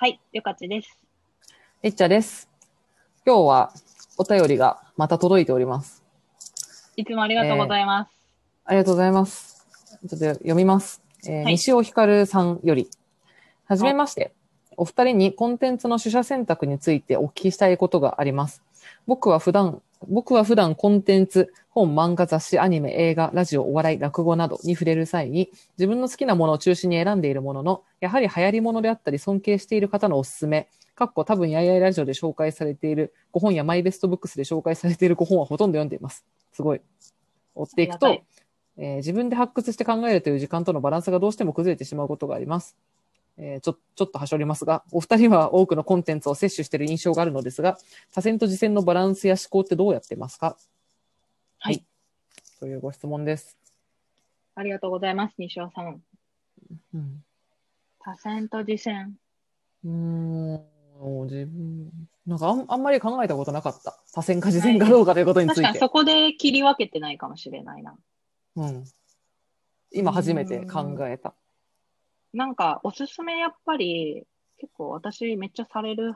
はい、よかちです。いっちゃです。今日はお便りがまた届いております。いつもありがとうございます。ありがとうございます。ちょっと読みます。えーはい西尾ひかるさんより。はじめまして。お二人にコンテンツの取捨選択についてお聞きしたいことがあります。僕は普段、僕は普段コンテンツ、本、漫画、雑誌、アニメ、映画、ラジオ、お笑い、落語などに触れる際に、自分の好きなものを中心に選んでいるものの、やはり流行り物であったり尊敬している方のおすすめ、かっこ多分やいやいラジオで紹介されている5本やマイベストブックスで紹介されている5本はほとんど読んでいます。すごい。追っていくと、えー自分で発掘して考えるという時間とのバランスがどうしても崩れてしまうことがあります。えーちょ、ちょっとはしょりますが、お二人は多くのコンテンツを摂取している印象があるのですが、多線と次線のバランスや思考ってどうやってますか？はい。というご質問です。ありがとうございます、西尾さん。うん。多線と次線。うーん、自分、なんかあんあんまり考えたことなかった。多線か次線かどうかということについて。確かにそこで切り分けてないかもしれないな。うん。今初めて考えた。なんか、おすすめやっぱり、結構私めっちゃされる、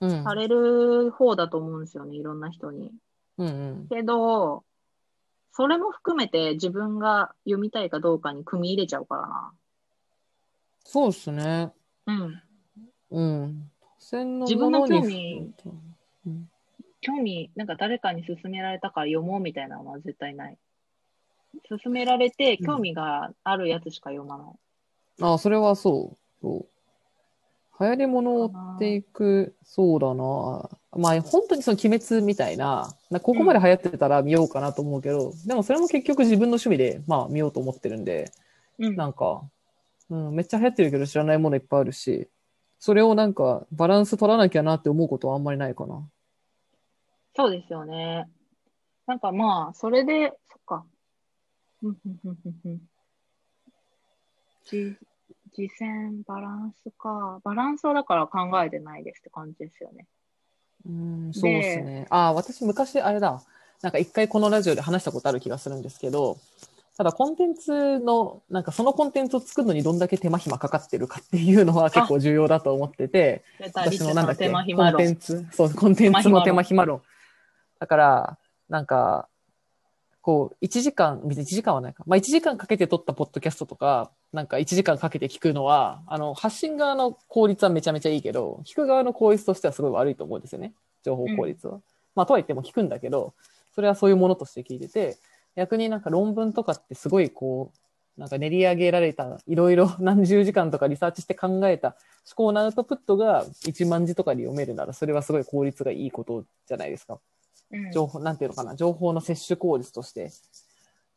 うん。される方だと思うんですよね、いろんな人に。うんうん。けど、それも含めて自分が読みたいかどうかに組み入れちゃうからな。そうですね。うん。うん。自分の興味うん興味、なんか誰かに勧められたから読もうみたいなのは絶対ない。勧められて興味があるやつしか読まない。あ、それはそう。そう。流行り物を追っていく、そうだな。まあ、本当にその鬼滅みたいな、なここまで流行ってたら見ようかなと思うけど、でもそれも結局自分の趣味で、まあ見ようと思ってるんで、うん。なんか、うん、めっちゃ流行ってるけど知らないものいっぱいあるし、それをなんかバランス取らなきゃなって思うことはあんまりないかな。そうですよね。なんかまあ、それで、そっか。うんうんうんうんうんじ次戦、バランスか。バランスはだから考えてないですって感じですよね。うん、そうですね。あ、私昔あれだ。なんか一回このラジオで話したことある気がするんですけど、ただコンテンツの、なんかそのコンテンツを作るのにどんだけ手間暇かかってるかっていうのは結構重要だと思ってて、私チのなんだっけ、コ。ンテンツ、そう、コンテンツの手間暇論。だから、なんか、こう、1時間、別に1時間はないか。まあ1時間かけて撮ったポッドキャストとか、なんか1時間かけて聞くのは、あの、発信側の効率はめちゃめちゃいいけど、聞く側の効率としてはすごい悪いと思うんですよね。情報効率は。まあとは言っても聞くんだけど、それはそういうものとして聞いてて、逆になんか論文とかってすごいこう、なんか練り上げられた、いろいろ 何十時間とかリサーチして考えた思考のアウトプットが1万字とかで読めるなら、それはすごい効率がいいことじゃないですか。うん情報、なんていうのかな、情報の摂取効率として。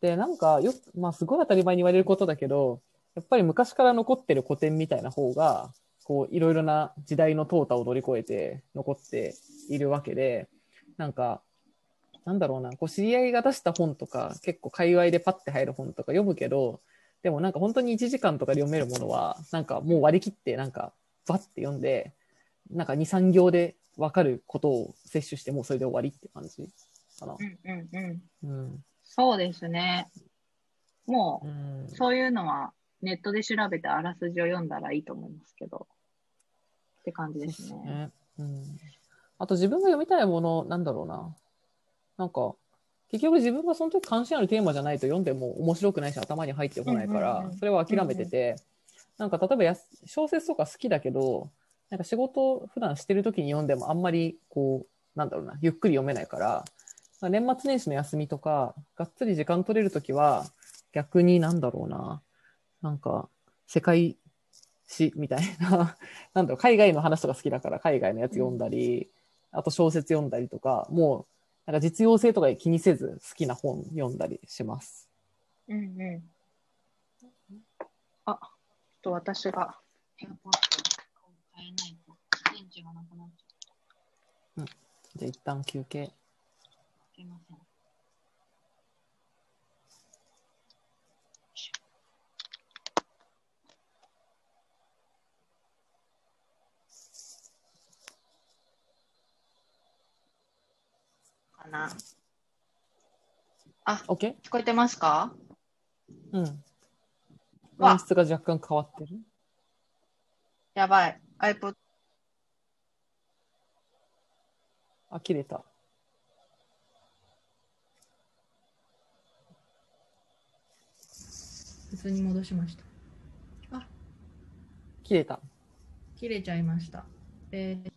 で、なんか、よ、まあ、すごい当たり前に言われることだけど、やっぱり昔から残ってる古典みたいな方が、こう、いろいろな時代の淘汰を乗り越えて残っているわけで、なんか、なんだろうな、こう、知り合いが出した本とか、結構界隈でパッて入る本とか読むけど、でもなんか本当に1時間とかで読めるものは、なんかもう割り切って、なんか、バッて読んで、なんか2、3行で分かることを摂取して、もうそれで終わりって感じかな。うんうんうん。うん。そうですね。もうんう、そういうのはネットで調べてあらすじを読んだらいいと思いますけど。って感じですね。すね。うん。あと自分が読みたいもの、なんだろうな。なんか、結局自分がその時関心あるテーマじゃないと読んでも面白くないし頭に入ってこないからう、んそれは諦めてて、なんか例えば小説とか好きだけど、なんか仕事普段してる時に読んでもあんまりこう、なんだろうな、ゆっくり読めないから、年末年始の休みとか、がっつり時間取れるときは、逆になんだろうな、なんか、世界史みたいな、なんだろう、海外の話とか好きだから海外のやつ読んだり、あと小説読んだりとか、もう、なんか実用性とか気にせず好きな本読んだりします。うんうん。あ、と私がエアポッドを変えないと電池がなくなっちゃじゃあ一旦休憩。すいません。かな。あ、OK? 聞こえてますか？うん。わ音質が若干変わってる？やばい。iPod。あ、切れた。普通に戻しました。切れた。切れちゃいました。えー、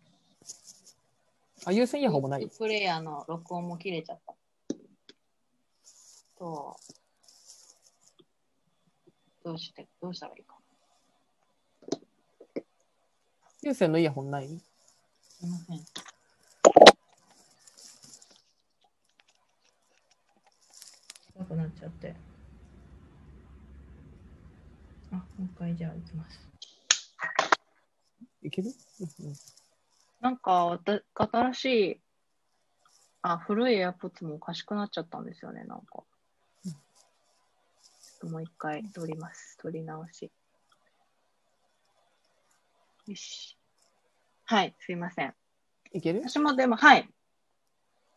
あ、有線イヤホンもない？プレイヤーの録音も切れちゃった。と、どうして、どうしたらいいか。有線のイヤホンない？すいません。高くなっちゃって。あ、もう一回じゃあ行きます。いける？うんうんなんか、わた新しい、あ、古い AirPods もおかしくなっちゃったんですよね、なんか。ちょっともう一回取ります。取り直し。よし。はい、すいません。いける？私もでも、はい。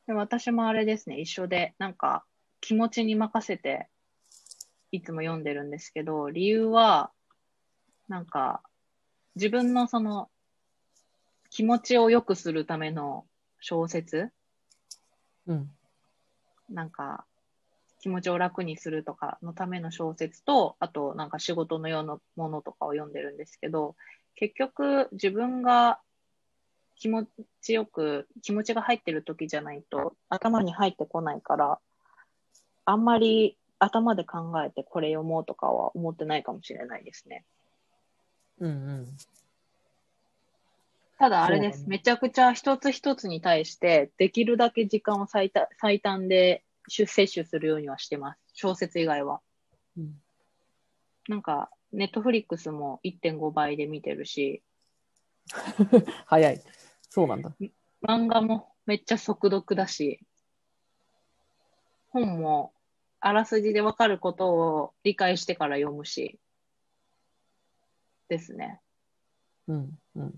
でも私もあれですね、一緒で、なんか気持ちに任せて、いつも読んでるんですけど、理由は、なんか、自分のその、気持ちを良くするための小説うん。なんか、気持ちを楽にするとかのための小説と、あと、なんか仕事のようなものとかを読んでるんですけど、結局、自分が気持ちよく、気持ちが入ってる時じゃないと、頭に入ってこないから、あんまり頭で考えてこれ読もうとかは思ってないかもしれないですね。うんうん。ただあれです。ねめちゃくちゃ一つ一つに対して、できるだけ時間を最短最短で摂取するようにはしてます。小説以外は。うんなんか、ネットフリックスも1.5倍で見てるし、早い。そうなんだ。漫画もめっちゃ速読だし、本もあらすじでわかることを理解してから読むし、ですね。うんうん。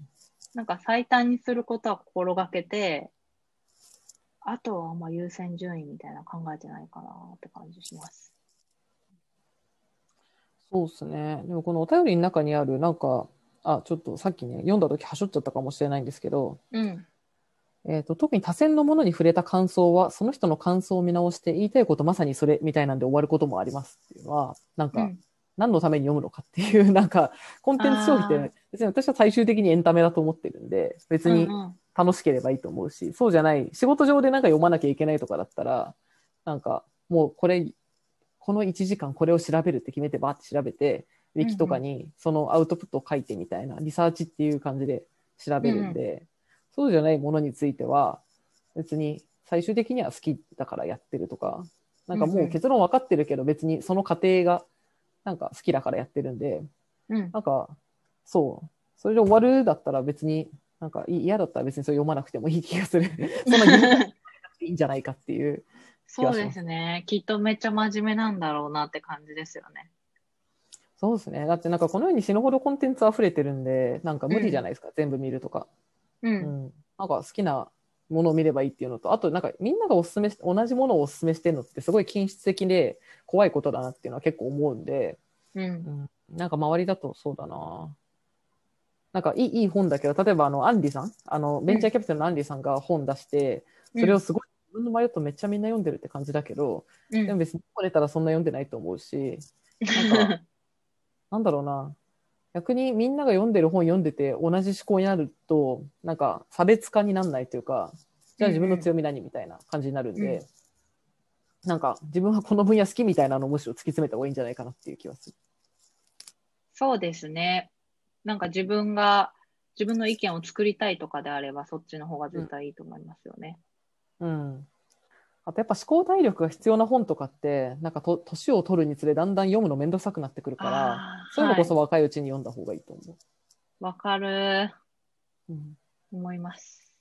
なんか最短にすることは心がけて、あとはあんま優先順位みたいな考えてないかなって感じします。そうですね。でもこのお便りの中にある、なんか、あ、ちょっとさっきね、読んだ時はしょっちゃったかもしれないんですけど、うん。えっと、特に多選のものに触れた感想は、その人の感想を見直して言いたいことまさにそれみたいなんで終わることもありますっていうのは、なんか、うん。何のために読むのかっていう、なんか、コンテンツ消費って、別に私は最終的にエンタメだと思ってるんで、別にうんうん。楽しければいいと思うし、そうじゃない、仕事上でなんか読まなきゃいけないとかだったら、なんか、もうこれ、この1時間これを調べるって決めてバーって調べて、ウィキとかにそのアウトプットを書いてみたいな、リサーチっていう感じで調べるんで、そうじゃないものについては、別に最終的には好きだからやってるとか、なんかもう結論分かってるけど別にその過程がなんか好きだからやってるんで、うん。なんか、そう。それで終わるだったら別に、なんかい嫌だったら別にそれ読まなくてもいい気がする。そんな義務感なくていいんじゃないかっていう。そうですね。きっとめっちゃ真面目なんだろうなって感じですよね。そうですね。だってなんかこのように死ぬほどコンテンツ溢れてるんで、なんか無理じゃないですか。全部見るとか。う。うんん。なんか好きなものを見ればいいっていうのと、あとなんかみんながおすすめし、同じものをおすすめしてるのってすごい均質的で怖いことだなっていうのは結構思うんで、うん。うん、なんか周りだとそうだな。なんかいいいい本だけど、例えばあの、アンリさん、あの、ベンチャーキャピタルのアンリさんが本出して、それをすごい自分の迷うとめっちゃみんな読んでるって感じだけど、うん、でも別にこれたらそんな読んでないと思うし、なんか、なんだろうな。逆にみんなが読んでる本読んでて同じ思考になると、なんか差別化にならないというか、じゃあ自分の強み何みたいな感じになるんで、なんか自分はこの分野好きみたいなのをむしろ突き詰めた方がいいんじゃないかなっていう気はする。そうですね。なんか自分が、自分の意見を作りたいとかであれば、そっちの方が絶対いいと思いますよね。うん。あとやっぱ思考体力が必要な本とかって、なんかと年を取るにつれだんだん読むのめんどくさくなってくるから、そういうのこそは若いうちに読んだ方がいいと思いわかる、う。うん。思います。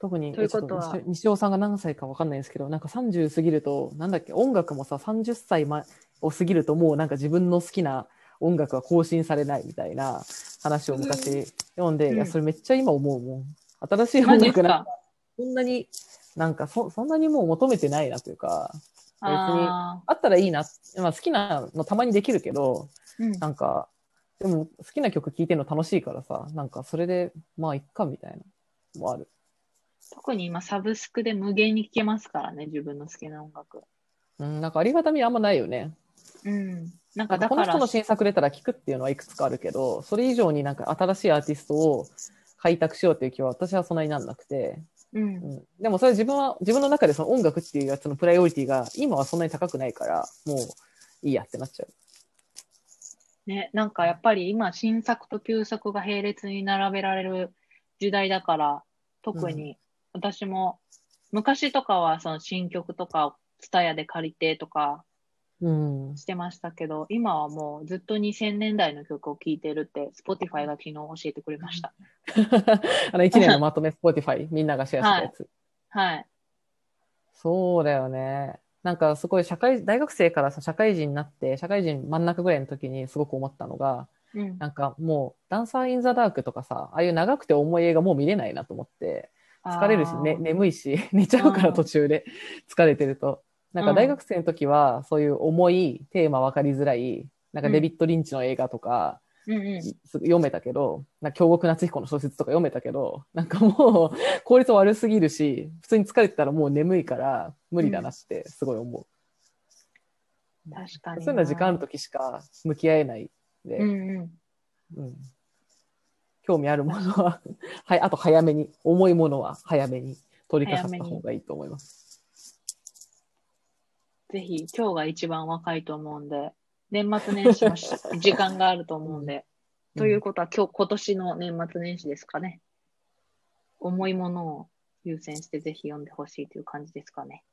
特に、ということは？西西尾さんが何歳か分かんないですけど、なんか30過ぎると、なんだっけ、音楽もさ、30歳前を過ぎると、もうなんか自分の好きな音楽は更新されないみたいな話を昔読んで、うん。いや、それめっちゃ今思うもん。新しい音楽なんか、そんなに、なんかそ、そんなにもう求めてないなというか、別にああったらいいな、まあ好きなのたまにできるけど、ーうんなんか、でも好きな曲聴いてるの楽しいからさ、なんかそれで、まあいっかみたいな、もある。特に今サブスクで無限に聴けますからね、自分の好きな音楽。うん、なんかありがたみあんまないよね。うん。なんかこのかだから、人の新作出たら聴くっていうのはいくつかあるけど、それ以上になんか新しいアーティストを開拓しようっていう気は私はそんなになんなくて、うんう。ん、でもそれ自分は、自分の中でその音楽っていうやつのプライオリティが今はそんなに高くないから、もういいやってなっちゃう。ね、なんかやっぱり今、新作と旧作が並列に並べられる時代だから、特に私も、昔とかはその新曲とかをツタヤで借りてとかうん。してましたけど、今はもうずっと2000年代の曲を聴いてるって、Spotify が昨日教えてくれました。あの1年のまとめ Spotify みんながシェアしたやつ。はい。そうだよね。なんかすごい社会、大学生からさ、社会人になって、社会人真ん中ぐらいの時にすごく思ったのが、うん。なんかもう、ダンサーインザダークとかさ、ああいう長くて重い映画もう見れないなと思って、疲れるし、ね、眠いし、寝ちゃうからうん途中で疲れてると。なんか大学生の時は、そういう重いテーマ分かりづらい、なんかデビッド・リンチの映画とか、うんうん。す読めたけど、なんか京極夏彦の小説とか読めたけど、なんかもう 効率悪すぎるし、普通に疲れてたらもう眠いから無理だなってすごい思う。確かにな。そういうのは時間ある時しか向き合えないんで、うんうん。うん興味あるものは、はい、あと早めに、重いものは早めに取り掛かった方がいいと思います。ぜひ、今日が一番若いと思うんで、年末年始もし 時間があると思うんで、ということは今日、今年の年末年始ですかね。重いものを優先してぜひ読んでほしいという感じですかね。